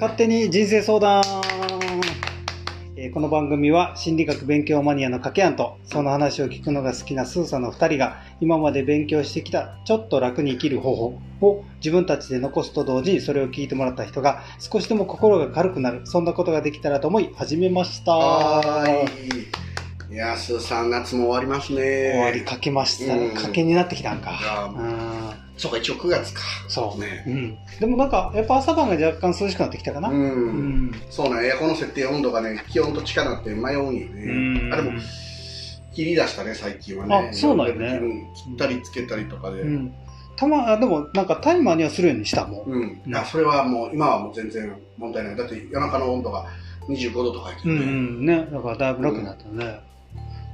勝手に人生相談、えーこの番組は心理学勉強マニアの掛け案とその話を聞くのが好きなスーさんの2人が今まで勉強してきたちょっと楽に生きる方法を自分たちで残すと同時にそれを聞いてもらった人が少しでも心が軽くなるそんなことができたらと思い始めました。い。いや、スーさん、夏も終わりますね。終わりかけましたね。うん。かけになってきたんか。うんそうか、一応9月か。そう、ねうん、でもなんかやっぱ朝晩が若干涼しくなってきたかな、うん。うんそうね、エアコンの設定温度がね、気温と力って迷うんようんね。あ、でも、切り出したね、最近はね。あそうなんよねうん切ったりつけたりとかで。ううん。ん、たまあでもなんかタイマーにはするようにしたもん、うん。あ、それはもう、今はもう全然問題ない。だって夜中の温度が25度とか言ってうんうね。んねだからだいぶ楽になったね、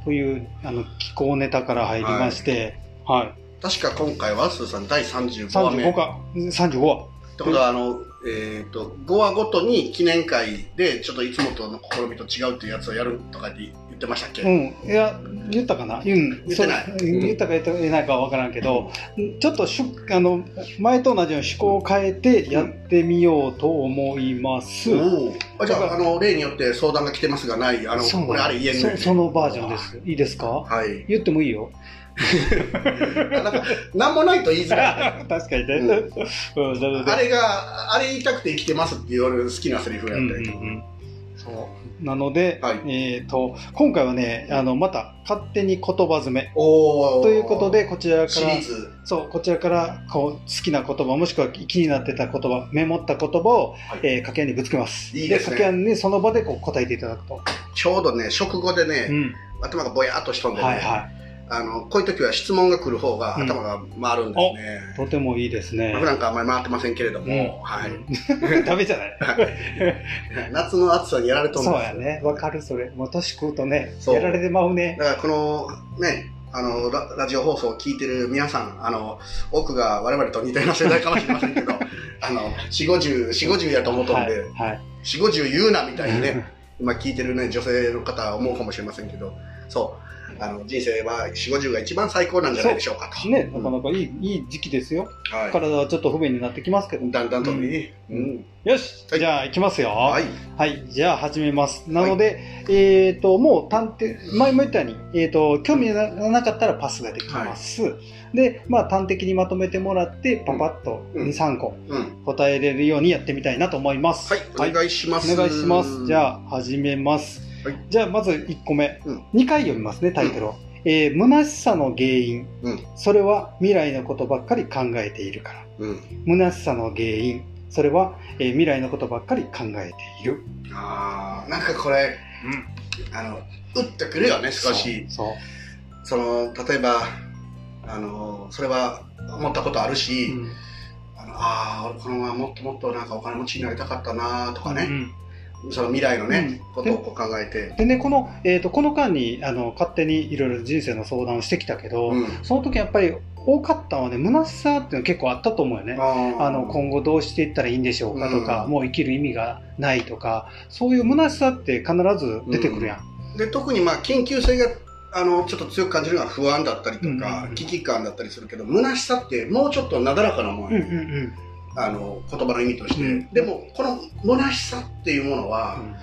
というあの気候ネタから入りましてはい、確か今回は、スーさん、第35話目。35か。35話ってことは、あの、えっ、と、5話ごとに記念会で、ちょっといつもとの試みと違うっていうやつをやるとかって言ってましたっけ、うん。いや言ったかな、うん、言ってない。言ったか言ってないかは分からんけど、ちょっとしゅあの前と同じように趣向を変えてやってみようと思います、おおあじゃあ、あの、例によって相談が来てますがない、あの、これあれ言えそのバージョンで。す。いいですか？はい。言ってもいいよ なんか、なんもないと言いづらい。確かにね、うん。うんなのであれが、あれ言いたくて生きてますっていう俺好きなセリフやったけど。そう。なので、はい。えー、と今回はねあのまた勝手に言葉詰め。ということでこちらから。そうこちらからこう好きな言葉もしくは気になってた言葉メモった言葉を、はい。えー掛け合いにぶつけます。いいですね。掛け合いにその場でこう答えていただくと、ちょうどね、食後でね、うん。頭がぼやっとしとんでね、はいはあの、こういう時は質問が来る方がうん。頭が回るんですね。いとてもいいですね。普段からあんまり回ってませんけれども、うん。はい。う んダメじゃない？夏の暑さにやられとんです。そうやね。わかるそれ。もう年食うとねやられてまうね。だからこのね、あのララジオ放送を聞いてる皆さん、あの多くが我々と似たような世代かもしれませんけど、あの4、50、4、50やと思うとんで、はい、はい。4、50言うなみたいにね、今聞いてるね、女性の方は思うかもしれませんけど、そう、あの人生は4、50が一番最高なんじゃないでしょうかと。ね、うなんかなかいいいい時期ですよ。は体はちょっと不便になってきますけど。い。だんだんとね、ううんん。よし、はいじゃあ行きますよ。は。はいい。じゃあ始めます。なので、えっ、と、もう探偵、前も言ったように、えっ、と、興味がなかったらパスができます。で、まあ端的にまとめてもらって、パパッとうん2、3個うん。答えれるようにやってみたいなと思います。はい。お願いします。お願いします。じゃあ始めます。はいじゃあまず1個目。うん2回読みますね、タイトルを。えー虚しさの原因、うんそれは未来のことばっかり考えているから。うん。虚しさの原因、それは、えー未来のことばっかり考えている。あーなんかこれ、あの、打ってくるよね、少し。そう。その、例えば、あの、それは思ったことあるし、うんあのああ、俺このままもっともっとなんかお金持ちになりたかったなとかね、うんその未来のね、うん。ことを考えて、でね、この、えー、とこの間にあの勝手にいろいろ人生の相談をしてきたけど、うん。その時やっぱり多かったのはね、虚しさっていうのは結構あったと思うよね。ああの今後どうしていったらいいんでしょうかとか、うん。もう生きる意味がないとか、そういう虚しさって必ず出てくるやん。で特にまあ緊急性があのちょっと強く感じるのは不安だったりとか、うん危機感だったりするけど虚しさってもうちょっとなだらかなもんうんや、うんうんあの言葉の意味として、うん。でもこの虚しさっていうものは、うん。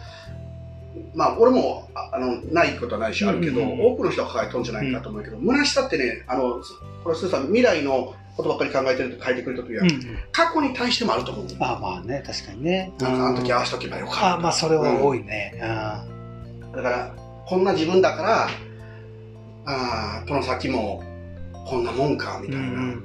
まあ俺もああのないことはないしあるけど、うん。うん多くの人が抱えとんじゃないかと思うけど、虚しさってねあのすこれスーさん未来のことばっかり考えてると書いてくれた時は、過去に対してもあると思う。あまあね、確かにね。なんかあの時合あわせとけばよかった。あまあそれは多い、いね。だからこんな自分だからあーこの先もこんなもんかみたいな、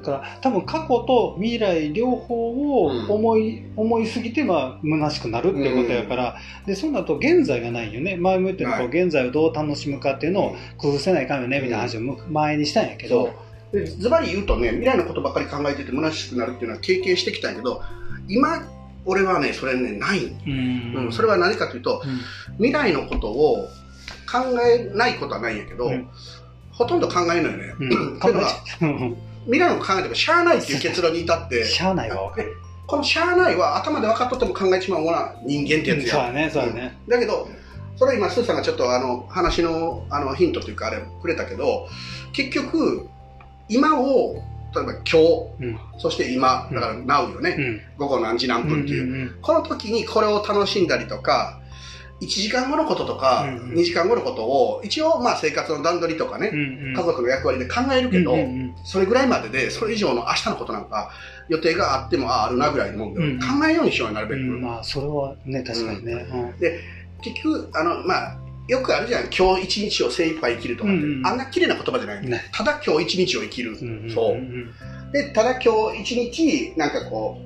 だから多分過去と未来両方を思い,、思いすぎてまあ虚しくなるっていうことやから、でそうなると現在がないよね。前も言ったようにこうは現在をどう楽しむかっていうのを工夫せないかんよねみたいな話をむ前にしたんやけど、でズバリ言うとね未来のことばっかり考えてて虚しくなるっていうのは経験してきたんやけど今俺はねそれねない、うん。うん、それは何かというと未来のことを考えないことはないんやけど、うん。ほとんど考えないのよね、うん未来のこと考えてもしゃあないっていう結論に至って しゃあないわ分かる。このしゃあないは頭で分かっとっても考えちまうものは人間ってやつや、そうだねそうだね、だけどそれは今スーさんがちょっとあの話のあのヒントというかあれくれたけど結局今を例えば今日、うん。そして今、だから Now よね、うん。午後何時何分っていう、うんうん。この時にこれを楽しんだりとか、1時間後のこととか、うんうん。2時間後のことを、一応まあ生活の段取りとかね、家族の役割で考えるけど、それぐらいまでで、それ以上の明日のことなんか、予定があっても、ああ、あるなぐらいのもんで、うん考えようにしようよ、なるべく。うん。まあそれはね確かにね、うん。結局、あの、まあ、よくあるじゃん、今日一日を精一杯生きるとかって、あんな綺麗な言葉じゃない、ね。ただ今日一日を生きる。そう。んで、ただ今日一日、なんかこ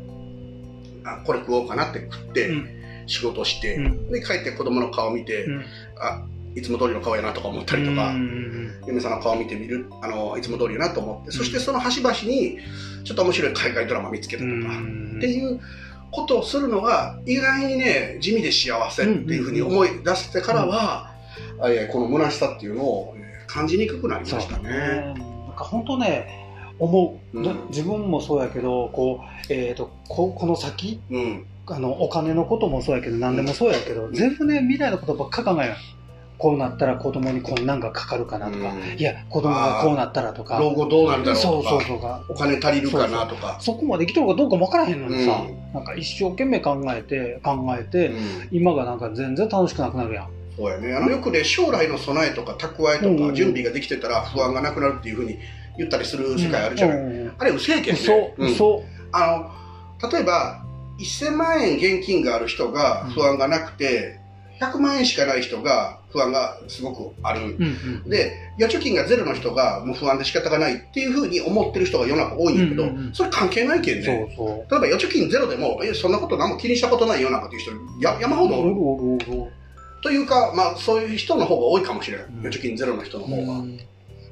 う、あこれ食おうかなって食って、うん仕事して、うん。で、帰って子供の顔見て、うん。あ、いつも通りの顔やなとか思ったりとか、うんうん嫁さんの顔見てみる、あの、いつも通りやなと思って、そしてその端々に、ちょっと面白い海外ドラマ見つけたうとか、んっていうことをするのが、意外にね、地味で幸せっていうふうに思い出してからは、えーこの虚しさっていうのをえー感じにくくなりましたね。なんか本当ね思う、うん。だ自分もそうやけどこう、えー、とここの先うん。あのお金のこともそうやけど何でもそうやけど、全部ね未来のことばっか考える。こうなったら子供にこんなんがかかるかなとか、うん。いや子供がこうなったらとか。老後どうなるだろうそうとか、そうそう。かお金足りるかなとか。そこまで生きとるかどうかも分からへんのにさ、うん。なんか一生懸命考えて考えて、うん。今がなんか全然楽しくなくなるやん。そうやね。あの、よくね、将来の備えとか蓄えとうん。か準備ができてたら不安がなくなるっていうふうに言ったりする世界あるじゃない。うん。あれ、嘘やけんね。嘘うん。嘘あの、例えば、1000万円現金がある人が不安がなくて、100万円しかない人が不安がすごくある。うんうんで、預貯金がゼロの人がもう不安で仕方がないっていうふうに思ってる人が世の中多いんやけど、うんうんうんそれ関係ないけんね。そうそう例えば預貯金ゼロでも、え、そんなこと何も気にしたことないよなんかっていう人や山ほどおる。というか、まあそういう人の方が多いかもしれない。ん預貯金ゼロの人の方が。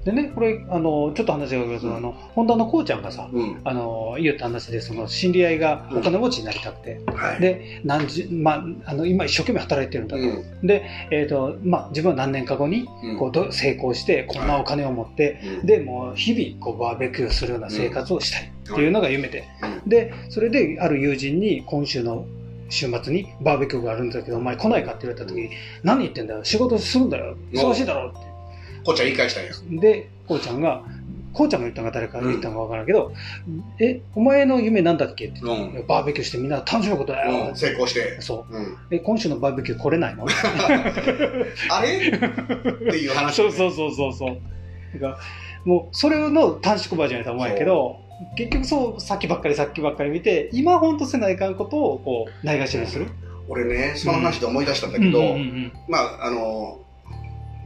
でねこれあのちょっと話が変わるけど、うん。あのホンダのこうちゃんがさうん。あの言った話でその知り合いがお金持ちになりたくて、はい。で何十、まあ、あの今一生懸命働いてるんだと、うん。で、えーとまあ、自分は何年か後にうん。こうど成功してこんなお金を持って、うん。でもう日々こうバーベキューするような生活をしたいっていうのが夢で、うん。でそれである友人に今週の週末にバーベキューがあるんだけどお前来ないかって言われた時に何言ってんだよ。仕事するんだよ。忙しいだろってこっちゃん言い返したんや。で、こうちゃんが、こうちゃんが言ったのか誰かが言ったのかわからんけど、え、お前の夢なんだっけ？ってうん。バーベキューしてみんな楽しむことだよ。うん、成功して。そう。うん。え、今週のバーベキュー来れないの？あれ？っていう話。そうそうそうそうそう。だからもう、それの短縮バージョンやと思うんやけど、結局そう、さっきばっかりさっきばっかり見て、今ほんとせないかんことを、こう、ないがしろにする。俺ね、その話で思い出したんだけど、うんうんまあ、あの、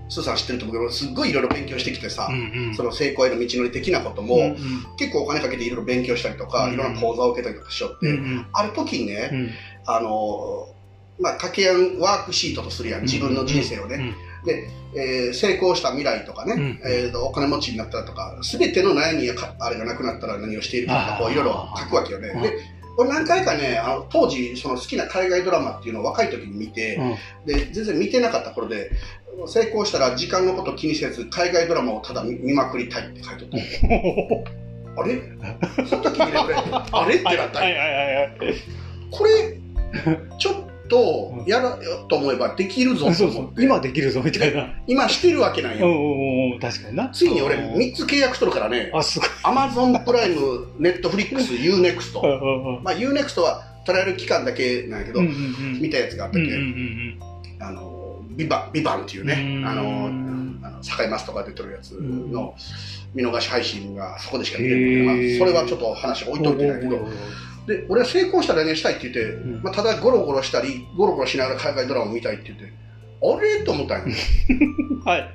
スーさん知ってると思うけど、すっごいいろいろ勉強してきてさ、うんうん。その成功への道のり的なことも、うんうん。結構お金かけていろいろ勉強したりとか、うんいろんな講座を受けたりとかしよって、う。んうん。ある時にね、うん。あの、まあ、掛け合うワークシートとするやん、自分の人生をね。で、えー成功した未来とかね、うんえーとお金持ちになったらとか、すべての悩みやかあれがなくなったら何をしているかとか、こういろいろ書くわけよね。俺何回かね、あの当時、その好きな海外ドラマっていうのを若い時に見て、うんで、全然見てなかった頃で、成功したら時間のこと気にせず、海外ドラマをただ見見まくりたいって書いてあった。あれ？その時にね、俺、あれ？ってなったんよはいはいはいはい。これ、ちょっとやらよと思えばできるぞ。今できるぞみたいな。今してるわけなん。よ。うんうんうん、確かにな。ついに俺うん3つ契約しとるからね。アマゾンプライム、ネットフリックス、UNEXT。まあ UNEXT はトライアル期間だけなんやけど、うんうんうん。見たやつがあったっけ、うんうんうんあの、ビバビバンっていうね、うん。あの、あの堺マスとか出てるやつの見逃し配信がそこでしか見れないまあそれはちょっと話置いといてないけど、で、俺は成功したら何したいって言って、んまあ、ただゴロゴロしたり、ゴロゴロしながら海外ドラマを見たいって言って、あれ？と思ったんよ。はい。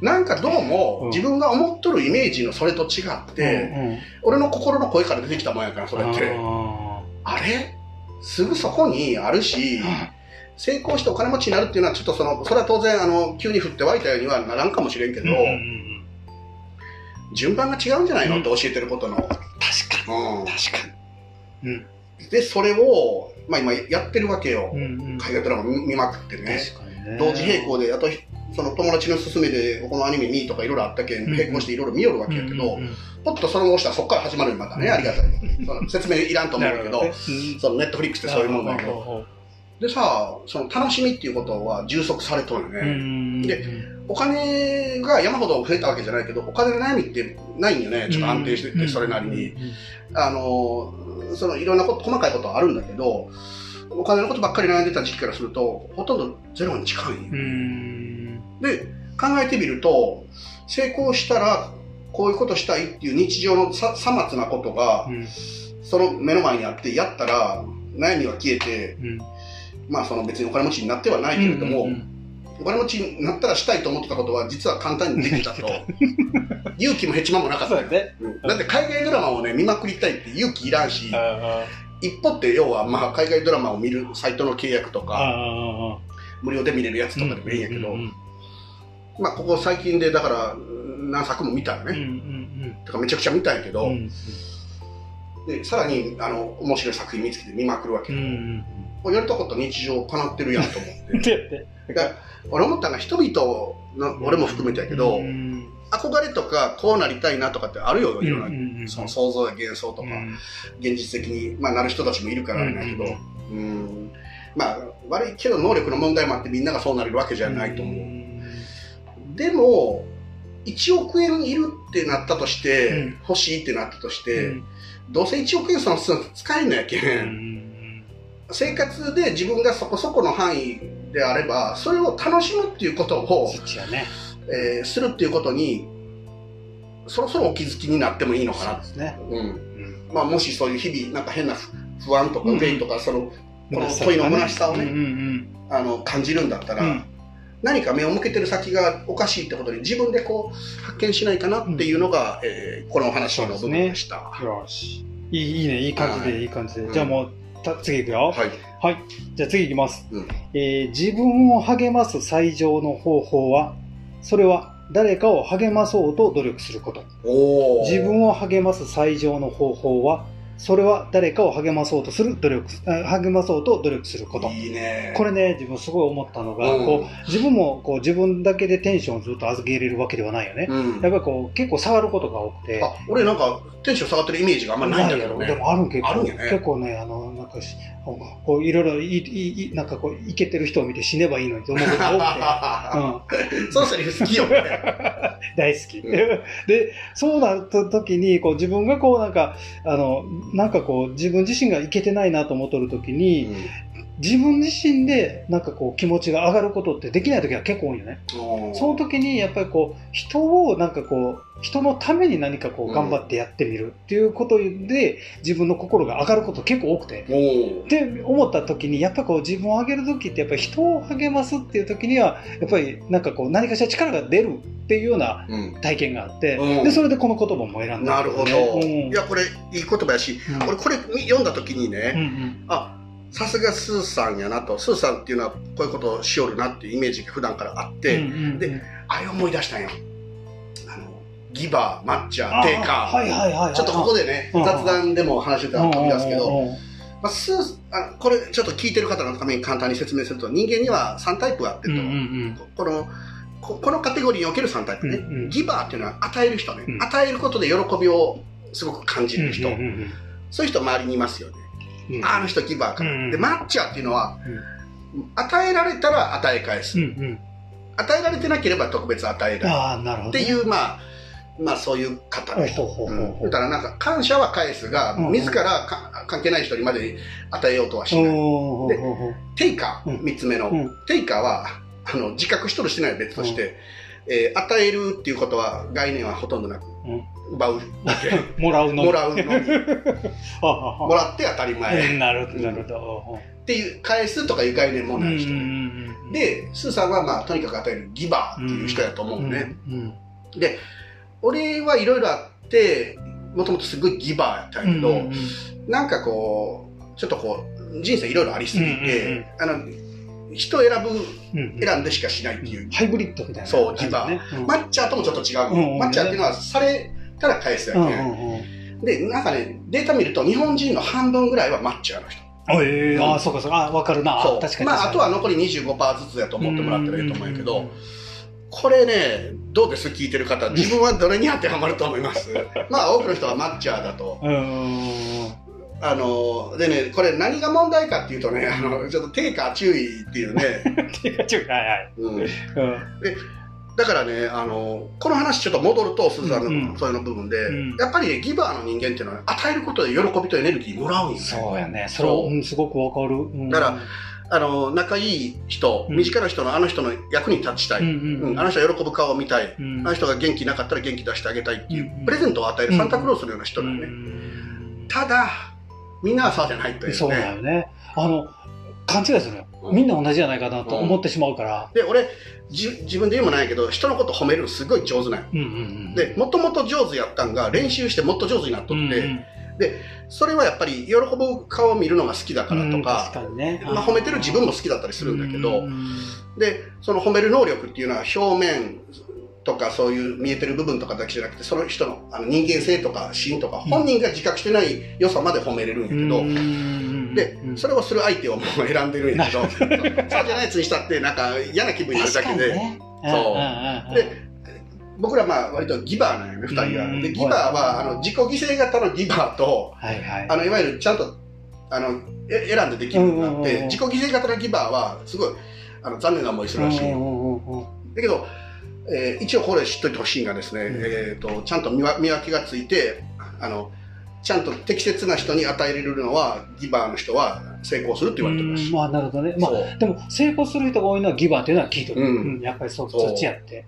なんかどううんも自分が思っとるイメージのそれと違って、うんうん俺の心の声から出てきたもんやから、それって。ああれ？すぐそこにあるし、成功してお金持ちになるっていうのは、ちょっとその、それは当然、あの、急に降って湧いたようにはならんかもしれんけど、ーうんうんうん順番が違うんじゃないの、うんって教えてることの。確かうんに。確かに。うん。で、それを、まあ今やってるわけよ。うんうん海外ドラマ見見まくってね。ね。同時並行で、あと、その友達の勧めで、このアニメ見とかいろいろあったけん、うん並行していろいろ見よるわけやけど、ポッとそれを押したらそこから始まるよまたね、ありがたい。その説明いらんと思うけど、ねそのネットフリックスってそういうもんだけど。ど。でさ、その楽しみっていうことは充足されとるよね。うんでお金が山ほど増えたわけじゃないけど、お金の悩みってないんよね。ちょっと安定してて、それなりに。あの、そのいろんなこと、細かいことはあるんだけど、お金のことばっかり悩んでた時期からすると、ほとんどゼロに近い。で、考えてみると、成功したら、こういうことしたいっていう日常のささまつなことが、その目の前にあって、やったら、悩みは消えて、まあその別にお金持ちになってはないけれども、お金持ちになったらしたいと思ってたことは実は簡単にできたと 勇気もヘチマもなかったよ、ね。うん。だって海外ドラマをね見まくりたいって勇気いらんし一歩って要はまあ海外ドラマを見るサイトの契約とか無料で見れるやつとかでもいいんやけど、まあここ最近でだから何作も見たよね、とかめちゃくちゃ見たんやけど、でさらにあの面白い作品見つけて見まくるわけ、うんやるとこと日常かなってるやんと思って。俺思ったのが人々の俺も含めてやけど、憧れとかこうなりたいなとかってあるよいろんな、その想像や幻想とか、現実的に、まあ、なる人たちもいるからあれだけど、うん。まあ悪いけど能力の問題もあってみんながそうなれるわけじゃないと思う、でも1億円いるってなったとして、欲しいってなったとして、どうせ1億円その使えんのやけん、生活で自分がそこそこの範囲であればそれを楽しむっていうことを、ねえー、するっていうことにそろそろお気づきになってもいいのかな。ですね、うん。まあ、もしそういう日々なんか変な不安とか憂いとか、そのこの問いの虚しさをね、あの感じるんだったら、何か目を向けてる先がおかしいってことに自分でこう発見しないかなっていうのが、うん、えー、このお話の部分でした。ね、よし。いいいいね。いい感じで、はい、いい感じで、じゃあもう次いくよ。はい。はい。じゃあ次いきます。うん、えー、自分を励ます最上の方法は、それは誰かを励まそうと努力すること。自分を励ます最上の方法は、それは誰かを励まそうとする努力、励まそうと努力すること。いいね。これね、自分すごい思ったのが、うん、こう、自分もこう自分だけでテンションをずっと預けれるわけではないよね。うん、やっぱりこう、結構下がることが多くて。あ、俺なんかテンション下がってるイメージがあんまりないんだけどね。でもあるん結構、あるね、結構ね、あの、なんかこう、いろいろい、い、い、なんかこう、いけてる人を見て死ねばいいのにと思うことが多くて。うん。そのセリフ好きよね。大好き。うん、で、そうなった時に、こう自分がこうなんか、あの、なんかこう、自分自身がいけてないなと思っとる時に、うん、自分自身でなんかこう気持ちが上がることってできない時は結構多いよね。その時にやっぱりこう人をなんかこう人のために何かこう頑張ってやってみるっていうことで自分の心が上がること結構多くて。って思った時にやっぱこう自分を上げる時ってやっぱり人を励ますっていう時にはやっぱりなんかこう何かしら力が出るっていうような体験があって、うん、でそれでこの言葉も選んだ、ね、なるほど、うん、いやこれいい言葉やし、うん、俺これ読んだ時にね、あさすがスーさんやなと、スーさんっていうのはこういうことをしよるなっていうイメージが普段からあって、うんうんうん、で、あれ思い出したんよ。あの、ギバー、マッチャー、テイカー。はいはいはい、ちょっとここでね、雑談でも話してたら飛び出すけど、まあ、スーあこれちょっと聞いてる方のために簡単に説明すると、人間には3タイプあってと、うんうんうん、この、ここのカテゴリーにおける3タイプね、うんうん、ギバーっていうのは与える人ね、うん、与えることで喜びをすごく感じる人、うんうんうん、そういう人周りにいますよね。うん、あの人ギバーから、うん。うん、でマッチャーっていうのは、うん、与えられたら与え返す、うんうん、与えられてなければ特別与えないっていうまあまあそういう方。ね、だからなんか感謝は返すが、自ら関係ない人にまで与えようとはしない。でテイカー、3つ目の、テイカーはあの自覚しとるしてないは別として、えー、与えるっていうことは概念はほとんどなく、奪うもらうの。もらうのみ。もらって当たり前。なるほどなるほど。っていう返すとかいう概念もない人。でスーさんはまあとにかく与えるギバーっていう人やと思うね。で俺はいろいろあってもともとすごいギバーやったんやけどなんかこうちょっとこう人生いろいろありすぎてあの人選ぶ、選んでしかしないっていう。ハイブリッドみたいな、そう、ギバー。マッチャーともちょっと違う。マッチャーっていうのは、されたら返すやけ、で、なんかね、データ見ると、日本人の半分ぐらいはマッチャーの人。ええああ、そうかそうか。あわかるな。確かに。まあ、あとは残り25%ずつやと思ってもらったらいいと思うんやけど、これね、どうです？聞いてる方。自分はどれに当てはまると思います？まあ、多くの人はマッチャーだと。あの、でね、これ何が問題かっていうとね、あの、ちょっと定価注意っていうね。定価注意、はいはい。うん。うん、で、だからね、あの、この話ちょっと戻ると、スーザンの、うんうん、そういうの部分で、うん、やっぱり、ね、ギバーの人間っていうのは、与えることで喜びとエネルギーもらうんよ、ね。そうやね。それ、うん、すごくわかる。うん、だから、あの、仲いい人、身近な人のあの人の役に立ちたい。うんあの人が喜ぶ顔を見たい、あの人が元気なかったら元気出してあげたいっていう、プレゼントを与えるサンタクロースのような人だよね。ただ、みんなはそうじゃないという、ね。そうだよね。あの、勘違いするよ。みんな同じじゃないかなと思ってしまうから。で、俺、じ自分で言うもないけど、人のこと褒めるのすごい上手なんよ。うんうんうん、で、もともと上手やったんが、練習してもっと上手になっとって、うんうん、で、それはやっぱり喜ぶ顔を見るのが好きだからとか、うんね、まあ、褒めてる自分も好きだったりするんだけど、うんうん、で、その褒める能力っていうのは表面、とかそういう見えてる部分とかだけじゃなくてその人のあの人間性とか芯とか本人が自覚してない良さまで褒めれるんやけど、でそれをする相手をもう選んでるんやけどそうじゃないやつにしたってなんか嫌な気分になるだけで、ね、そう。で僕らまあ割とギバーなんよね2人が。でギバーはあの自己犠牲型のギバーと、はいはい、あのいわゆるちゃんとあのえ選んでできるようになって、自己犠牲型のギバーはすごいあの残念な思いするらしい。だけどえー、一応これ知っといてほしいがですね、うん、えーと、ちゃんと見分けがついてあのちゃんと適切な人に与えれるのはギバーの人は成功するって言われてます。まあなるほどね。まあでも成功する人が多いのはギバーっていうのは聞いてる。うん、やっぱりそうそっちやって。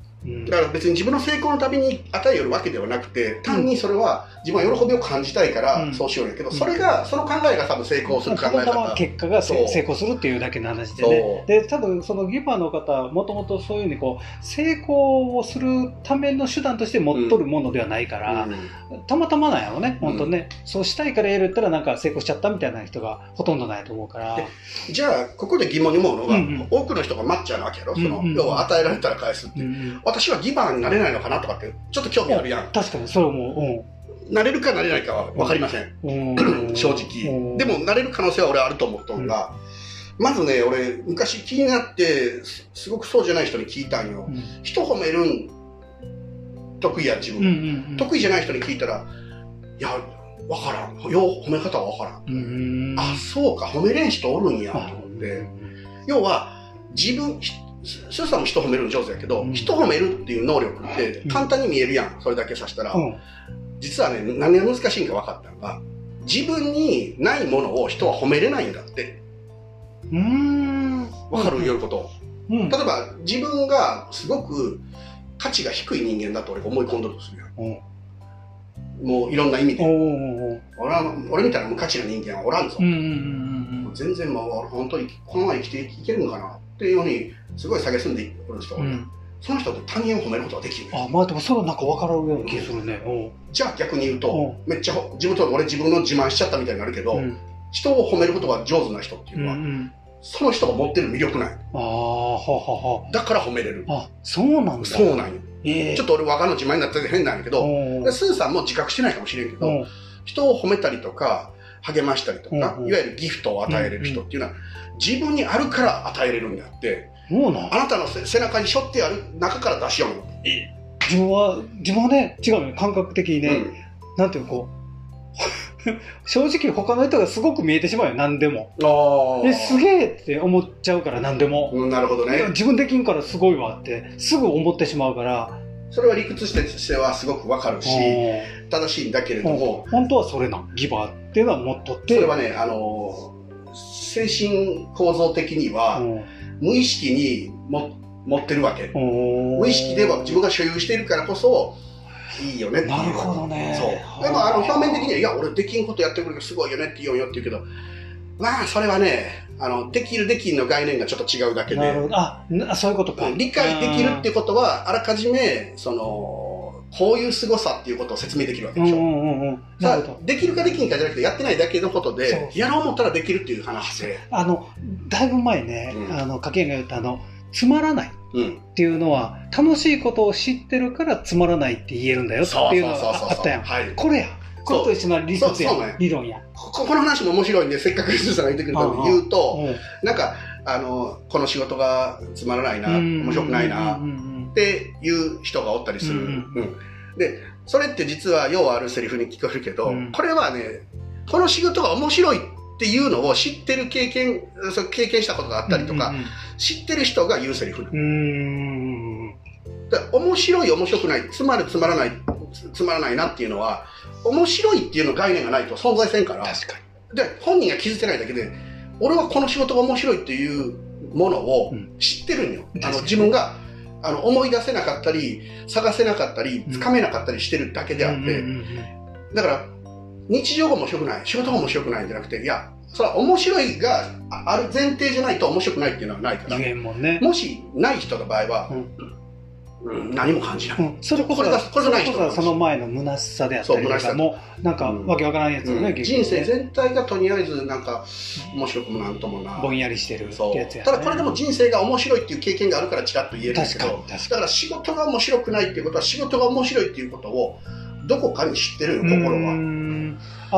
だから別に自分の成功のために与えるわけではなくて、単にそれは自分は喜びを感じたいからそうしようんやけど、それが、その考えが多分成功する考え方。結果が成功するっていうだけの話でね。で、多分そのギバーの方、もともとそういうふうにこう、成功をするための手段として持っとるものではないから、たまたまなんやろね、本当ね。そうしたいからやるったらなんか成功しちゃったみたいな人がほとんどないと思うから。じゃあ、ここで疑問に思うのが、多くの人がマッチャーなわけやろ、その、要は与えられたら返すっていう。私はギバーになれないのかなとかって、ちょっと興味あるやん。確かに、それも、うん。なれるかなれないかは分かりません。うん、正直。でも、なれる可能性は俺あると思ったのが、うん、まずね、俺、昔気になって、すごくそうじゃない人に聞いたんよ。うん、人褒めるん、得意や自分、うんうんうん、得意じゃない人に聞いたら、いや、わからん。よう褒め方はわからん。あ、そうか、褒めれん人おるんや、と思って。要は、自分、スーさんも人褒めるの上手やけど、うん、人褒めるっていう能力って簡単に見えるやん、それだけさしたら、うん、実はね何が難しいんか分かったのが自分にないものを人は褒めれないんだって。うん。分かる言うこと、うん、例えば自分がすごく価値が低い人間だと俺が思い込んどるとするやん、もういろんな意味で。俺は俺みたいな無価値な人間はおらんぞ、全然もう本当にこのまま生きていけるのかなっていうようにすごい下げすんでいる人が、うん、その人って他人を褒めることができる。あまあでもそれはなんか分からんような気する。ね、じゃあ逆に言うと、めっちゃ自分と俺自分の自慢しちゃったみたいになるけど、人を褒めることが上手な人っていうのは、うんうん。その人が持ってる魅力ない。ああ、ははは。だから褒めれる。あ、そうなんだ。そうなんよ。えー、ちょっと俺若の自慢になって変なんやけど、スーさんも自覚してないかもしれんけど、人を褒めたりとか、励ましたりとか、いわゆるギフトを与えれる人っていうのは、自分にあるから与えれるんであって、あなたの背中に背負ってある中から出しよう自分は、自分はね、違うよ、感覚的にね、うん、なんていうこう、正直他の人がすごく見えてしまうよ、何でも。あすげえって思っちゃうから、何でも。うん、なるほどね。自分できんからすごいわって、すぐ思ってしまうから。それは理屈としてはすごくわかるし、正しいんだけれども。本当はそれな、ギバーっていうのは持っとって。それはね、あの精神構造的には、無意識にも持ってるわけ。無意識では自分が所有しているからこそ、いいよねっていう。なるほどね。そう。でも、あの、表面的には、いや、俺できんことやってくれるすごいよねって言うよって言うけど、まあ、それはね、あの、できるできんの概念がちょっと違うだけで。あ、そういうことか。理解できるってことは、あらかじめ、その、こういう凄さっていうことを説明できるわけでしょ。うんうんうん、さあ、できるかできんかじゃなくて、やってないだけのことで、やろう思ったらできるっていう話で。あの、だいぶ前ね、うん、あの、かけが言ったあの、つまらないっていうのは、うん、楽しいことを知ってるからつまらないって言えるんだよっていうのがあったやん。これや。これと一緒な理屈や、ね、理論や。こ。この話も面白いんで、せっかくスーさんが言ってくれたのに言うと、なんか、あの、この仕事がつまらないな、面白くないな、っていう人がおったりする。うんで、それって実はようあるセリフに聞こえるけど、うん、これはね、この仕事が面白いっていうのを知ってる経験、経験したことがあったりとか、うんうん知ってる人が言うセリフ。で面白い面白くない、つまるつまらない、つつまらないなっていうのは、面白いっていうの概念がないと存在せんから、確かで、本人が気づいてないだけで、俺はこの仕事が面白いっていうものをうん。知ってるんよ。あの確かに。自分があの思い出せなかったり、探せなかったり、つかめなかったりしてるだけに。であって、だから、日常が面白くない、仕事が面白くないんじゃなくて、いや、それは面白いがあある前提じゃないと面白くないっていうのはないからね。もしない人の場合は、うん何も感じない。うん、それこそこれがこれがない人その前の虚しさであったりとかもなんかうん。わけわからんやつよね、うん。人生全体がとりあえずなんか面白くもなんともな。ぼんやりしてるってそう。やつや、ね、ただこれでも人生が面白いっていう経験があるからちらっと言えるけどだから仕事が面白くないっていうことは仕事が面白いっていうことをどこかに知ってるよ心は。ん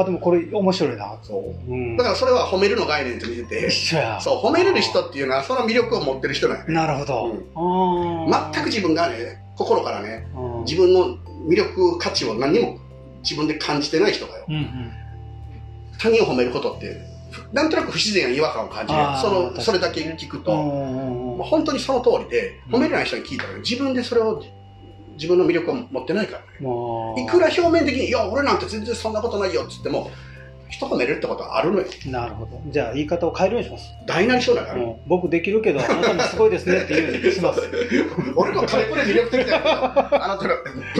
あでもこれ面白いな、そう。うん。だ、からそれは褒めるの概念と見てて。一緒や。そう褒めれる人っていうのはその魅力を持ってる人なんやね。なるほど、うん。全く自分がね心からねうん。自分の魅力価値を何にも自分で感じてない人がよ。うんうん。他人を褒めることってなんとなく不自然や違和感を感じるそのそれだけ聞くと、本当にその通りで、うん。褒めれない人に聞いたら、自分でそれを、自分の魅力を持ってないからね。いくら表面的に、いや、俺なんて全然そんなことないよって言っても、人褒めれるってことはあるのよ。なるほど。じゃあ言い方を変えるようにします、大なり小なり僕できるけどあなたもすごいですねっていうようにします。俺のかれこれ魅力的だけど、あなた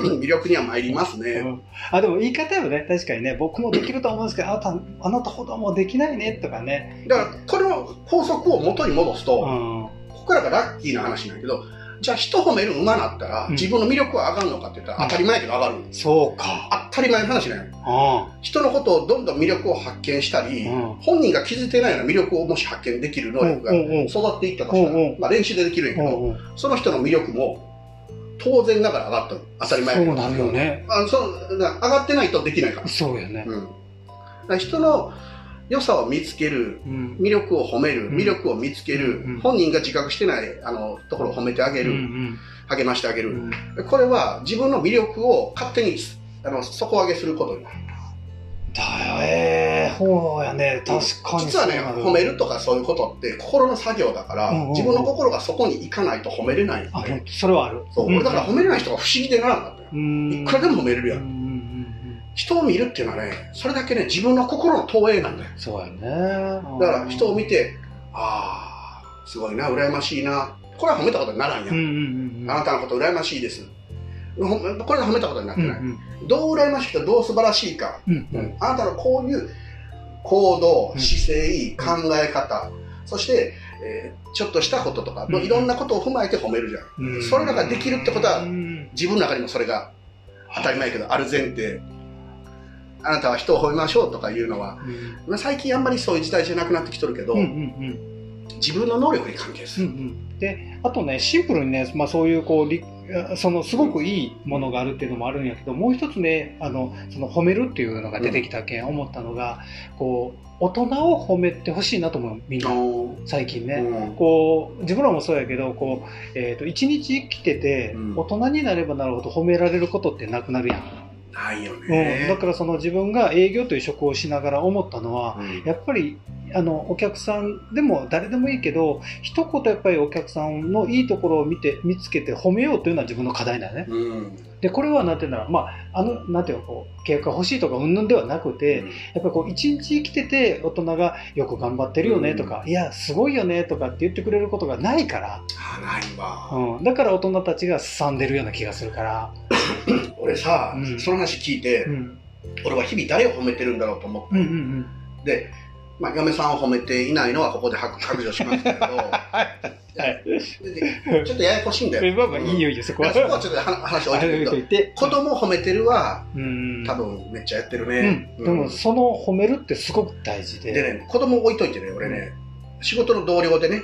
の魅力には参りますね。うん。あでも言い方よね。確かにね。僕もできると思うんですけどあなたあなたほどもできないねとかね。だから、これの法則を元に戻すと、うん。ここからがラッキーな話なんやけど、じゃあ人褒める馬なったら、うん。自分の魅力は上がるのかって言ったら当たり前やけど上がるんです。そうか。当たり前の話な人のことをどんどん魅力を発見したり、うん。本人が気づいてないような魅力をもし発見できる能力がうんうんうん。育っていったとしたら、うんうん。まあ、練習でできるんやけど、うんうん。その人の魅力も当然ながら上がった当たり前そうなるよね。あのそ上がってないとできないから,、そうよね。うん、人の良さを見つけるうん。魅力を褒めるうん。魅力を見つける、うん本人が自覚してないあのところを褒めてあげうんうる、ん。励ましてあげる、うん。これは自分の魅力を勝手にあの底上げすることになるだよえー、そうやね。確かに実はね褒めるとかそういうことって心の作業だから、うんうんうん。自分の心がそこに行かないと褒めれないねほんとそれはある。そう、俺だから褒めれない人が不思議でならなかったよ、うん。いくらでも褒めれるやん人を見るっていうのはねそれだけね自分の心の投影なんだよ。そうやね。だから人を見てああすごいな羨ましいな。これは褒めたことにならんや、うんんうんうんうん。あなたのこと羨ましいです。ほこれは褒めたことになってない、うんうん。どう羨ましくてどう素晴らしいか、うんうん。あなたのこういう行動、うん。姿勢、考え方、そして、えーちょっとしたこととかいろんなことを踏まえて褒めるじゃん。うんそれらができるってことはうん。自分の中にもそれが当たり前やけど、ある前提。あなたは人を褒めましょうとかいうのは、うん。まあ最近あんまりそういう時代じゃなくなってきとるけど、うんうん自分の能力に関係すうんうる。ん。であとねシンプルにね、まあ、そういうこうりそのすごくいいものがあるっていうのもあるんやけどもう一つねあのその褒めるっていうのが出てきたけん思ったのが、こう大人を褒めてほしいなと思うみんな。最近ね。うん。こう自分らもそうやけどこう、えー、と一日生きてて、うん。大人になればなるほど褒められることってなくなるやん、ないようん、ね。だからその自分が営業という職をしながら思ったのはうん。やっぱりあのお客さんでも誰でもいいけど一言やっぱりお客さんのいいところを見て見つけて褒めようというのは自分の課題だよね。うんでこれはなんていうんだろう。まああのなんていうのこう契約が欲しいとかうんぬんではなくて、やっぱりこう一日生きてて大人がよく頑張ってるよねとか、いやすごいよねとかって言ってくれることがないから、あないわ。うん、だから大人たちがすさんでるような気がするから、俺さ、うん。その話聞いて、うん、俺は日々誰を褒めてるんだろうと思って、うんうんうん。で、まあ、嫁さんを褒めていないのはここで白 白状しますけれど、はい。ちょっとややこしいんだよ。まあまあいいよいいよそこは。そこはちょっとは話置いといて。子供を褒めてるはうん多分めっちゃやってるうねん。でもその褒めるってすごく大事で。でね、子供置いといてね、俺ね、仕事の同僚でね、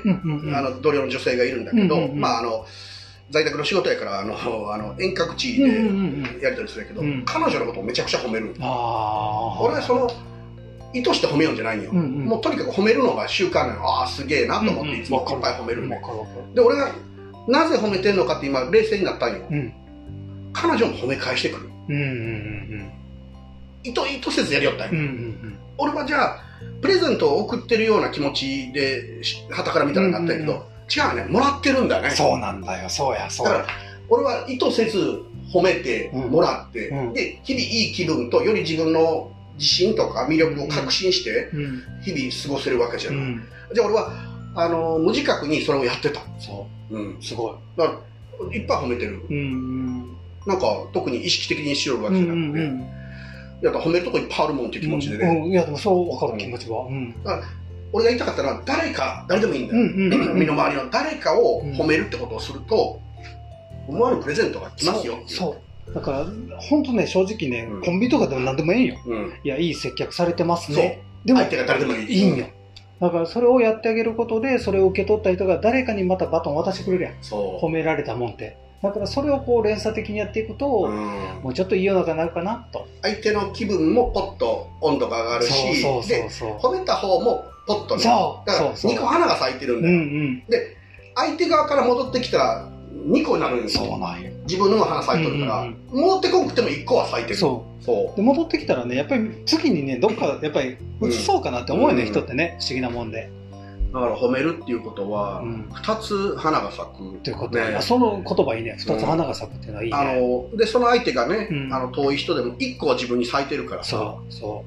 あの同僚の女性がいるんだけど、まああの、在宅の仕事やから、あの、あの遠隔地でやり取りするけど、うん。彼女のことをめちゃくちゃ褒める。ああ俺はその、意図して褒めようんじゃないんよ。うんうん。もうとにかく褒めるのが習慣なの。ああ、すげえなと思っていつもいっぱい褒めるんで。で、俺がなぜ褒めてんのかって今、冷静になったんよ。うん。彼女も褒め返してくる。うんうんうん意図意図せずやりよったんや、うんうん俺はじゃあプレゼントを送ってるような気持ちではたから見たらなったけど、うんうん違うね。もらってるんだね。そうなんだよ、そうや、そうや。だから。俺は意図せず褒めてうんもらって、うん。で日々いい気分とより自分の自信とか魅力を確信してうん。日々過ごせるわけじゃない、うん。じゃあ俺はあの無自覚にそれをやってた、そうん、う、すごい。だからいっぱい褒めてるうんうん。なんか特に意識的にしよるわうんうけじゃなくて、んいやだから褒めるとこいっぱいあるもんっていう気持ちでね、うん。いや、でもそう分かる気持ちは。うん。俺が言いたかったのは誰か誰でもいいんだよ、うんうんうん。身の回りの誰かを褒めるってことをすると、思わぬプレゼントが来ますよそう。だから、本当ね、正直ねうん、コンビとかでも何でもいいよ。うん、いや、いい接客されてますね。でも、相手が誰でもいいいいんよ。だから、それをやってあげることで、それを受け取った人が誰かにまたバトン渡してくれるやん。そ褒められたもんって。だから、それをこう連鎖的にやっていくと、う、うんもうちょっといい世の中になるかなと。相手の気分もポッと温度が上がるしそうそうでそう。褒めた方もポッとねそうだからそうそう2個花が咲いてるんうだよ、んうん。相手側から戻ってきたら2個になるんですよ。そうなんよ。自分のも花咲いてるから、うん戻ってこんくても1個は咲いてる。そう。そで戻ってきたらねやっぱり次にねどっかやっぱり移そうかなって思うよね、うん人ってね不思議なもんで、うだから褒めるっていうことは、うん、2つ花が咲く。ということ。は、ねその言葉いいね。二つ花が咲くっていうのはいいね、あのでその相手がね、うん。あの遠い人でも1個は自分に咲いてるから。さそう。そ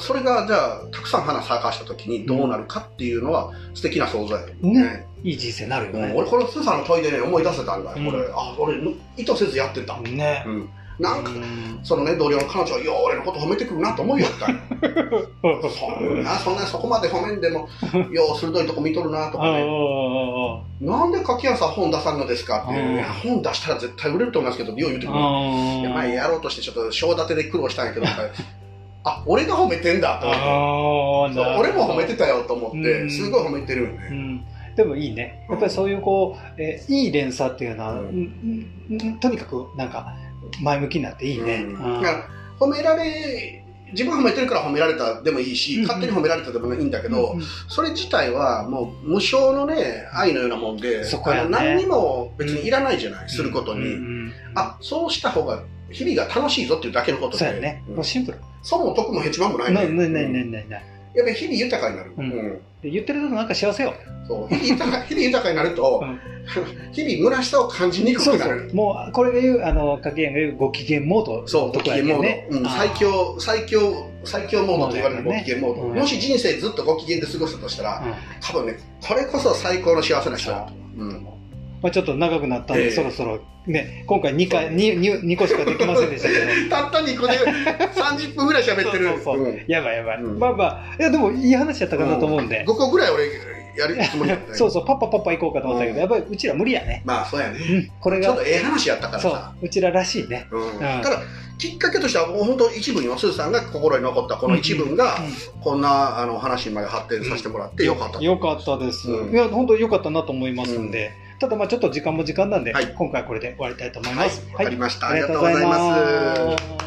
それがじゃあたくさん花咲かした時にどうなるかっていうのは素敵な想像やと思うね。ういい人生になるよね、うん。俺このスーさんの問いでね思い出せたんだよ、うん。これあ俺意図せずやってた、ね。うん、なんかうん。そのね同僚の彼女はよう俺のこと褒めてくるなと思うよった そんなそんなそこまで褒めんでもよう鋭いとこ見とるなとかね。なんで柿谷さん本出さんのですかって、本出したら絶対売れると思いますけどよう言うてくるいや前やろうとしてちょっと正立てで苦労したんやけどあ俺が褒めてんだと思って俺も褒めてたよと思って、うん。すごい褒めてるよね、うんでもいいね。やっぱりそういうこう、えーいい連鎖っていうのは、うん。うんうんとにかくなんか前向きになっていいね、うん。うん。だから褒められ自分褒めてるから褒められたでもいいし、うん勝手に褒められたでもいいんだけど、うんそれ自体はもう無償のね愛のようなもんで、そこやね。何にも別にいらないじゃない、することに、うんうんあそうした方が日々が楽しいぞっていうだけのことでそうやね、うん。もうシンプル。損も得もヘチマもないないないないうんないない。ないやっぱり日々豊かになる、うん言ってるとなんか幸せよ。そう日々豊か日々豊かになると、うん日々虚しさを感じにくそうそくなるう。もう、これが言う、あの、かけやんが言うご機嫌モード。そう、ご機嫌モード、うん、最。強、最強、最強モードと言われるご機嫌モード、うんもし人生ずっとご機嫌で過ごしたとしたら、うん多分ね、これこそ最高の幸せな人だと。うんまあちょっと長くなったんで、ええそろそろね、今回2回、2, 2, 2個しかできませんでしたけど。たった2個で30分ぐらい喋ってる。そうそうそううんやばいやばい。うんまあまあ、いやでもいい話やったかなと思うんで。5個ぐらい俺やるつもりだったねそうそう、パッパパッパ行こうかと思ったけど、うんやっぱりうちら無理やね。まあそうやね。うん、これがちょっと、ええ話やったからさ。、うちららしいね。うんんただきっかけとしてはもう本当一部にはスーさんが心に残ったこの一文がこんなあの話にまで発展させてもらってよかったとよかったです。うんいや、本当によかったなと思いますんで、ただまあちょっと時間も時間なんで、はい。今回はこれで終わりたいと思いはい。ます。わかりました、あありがとうございます。す。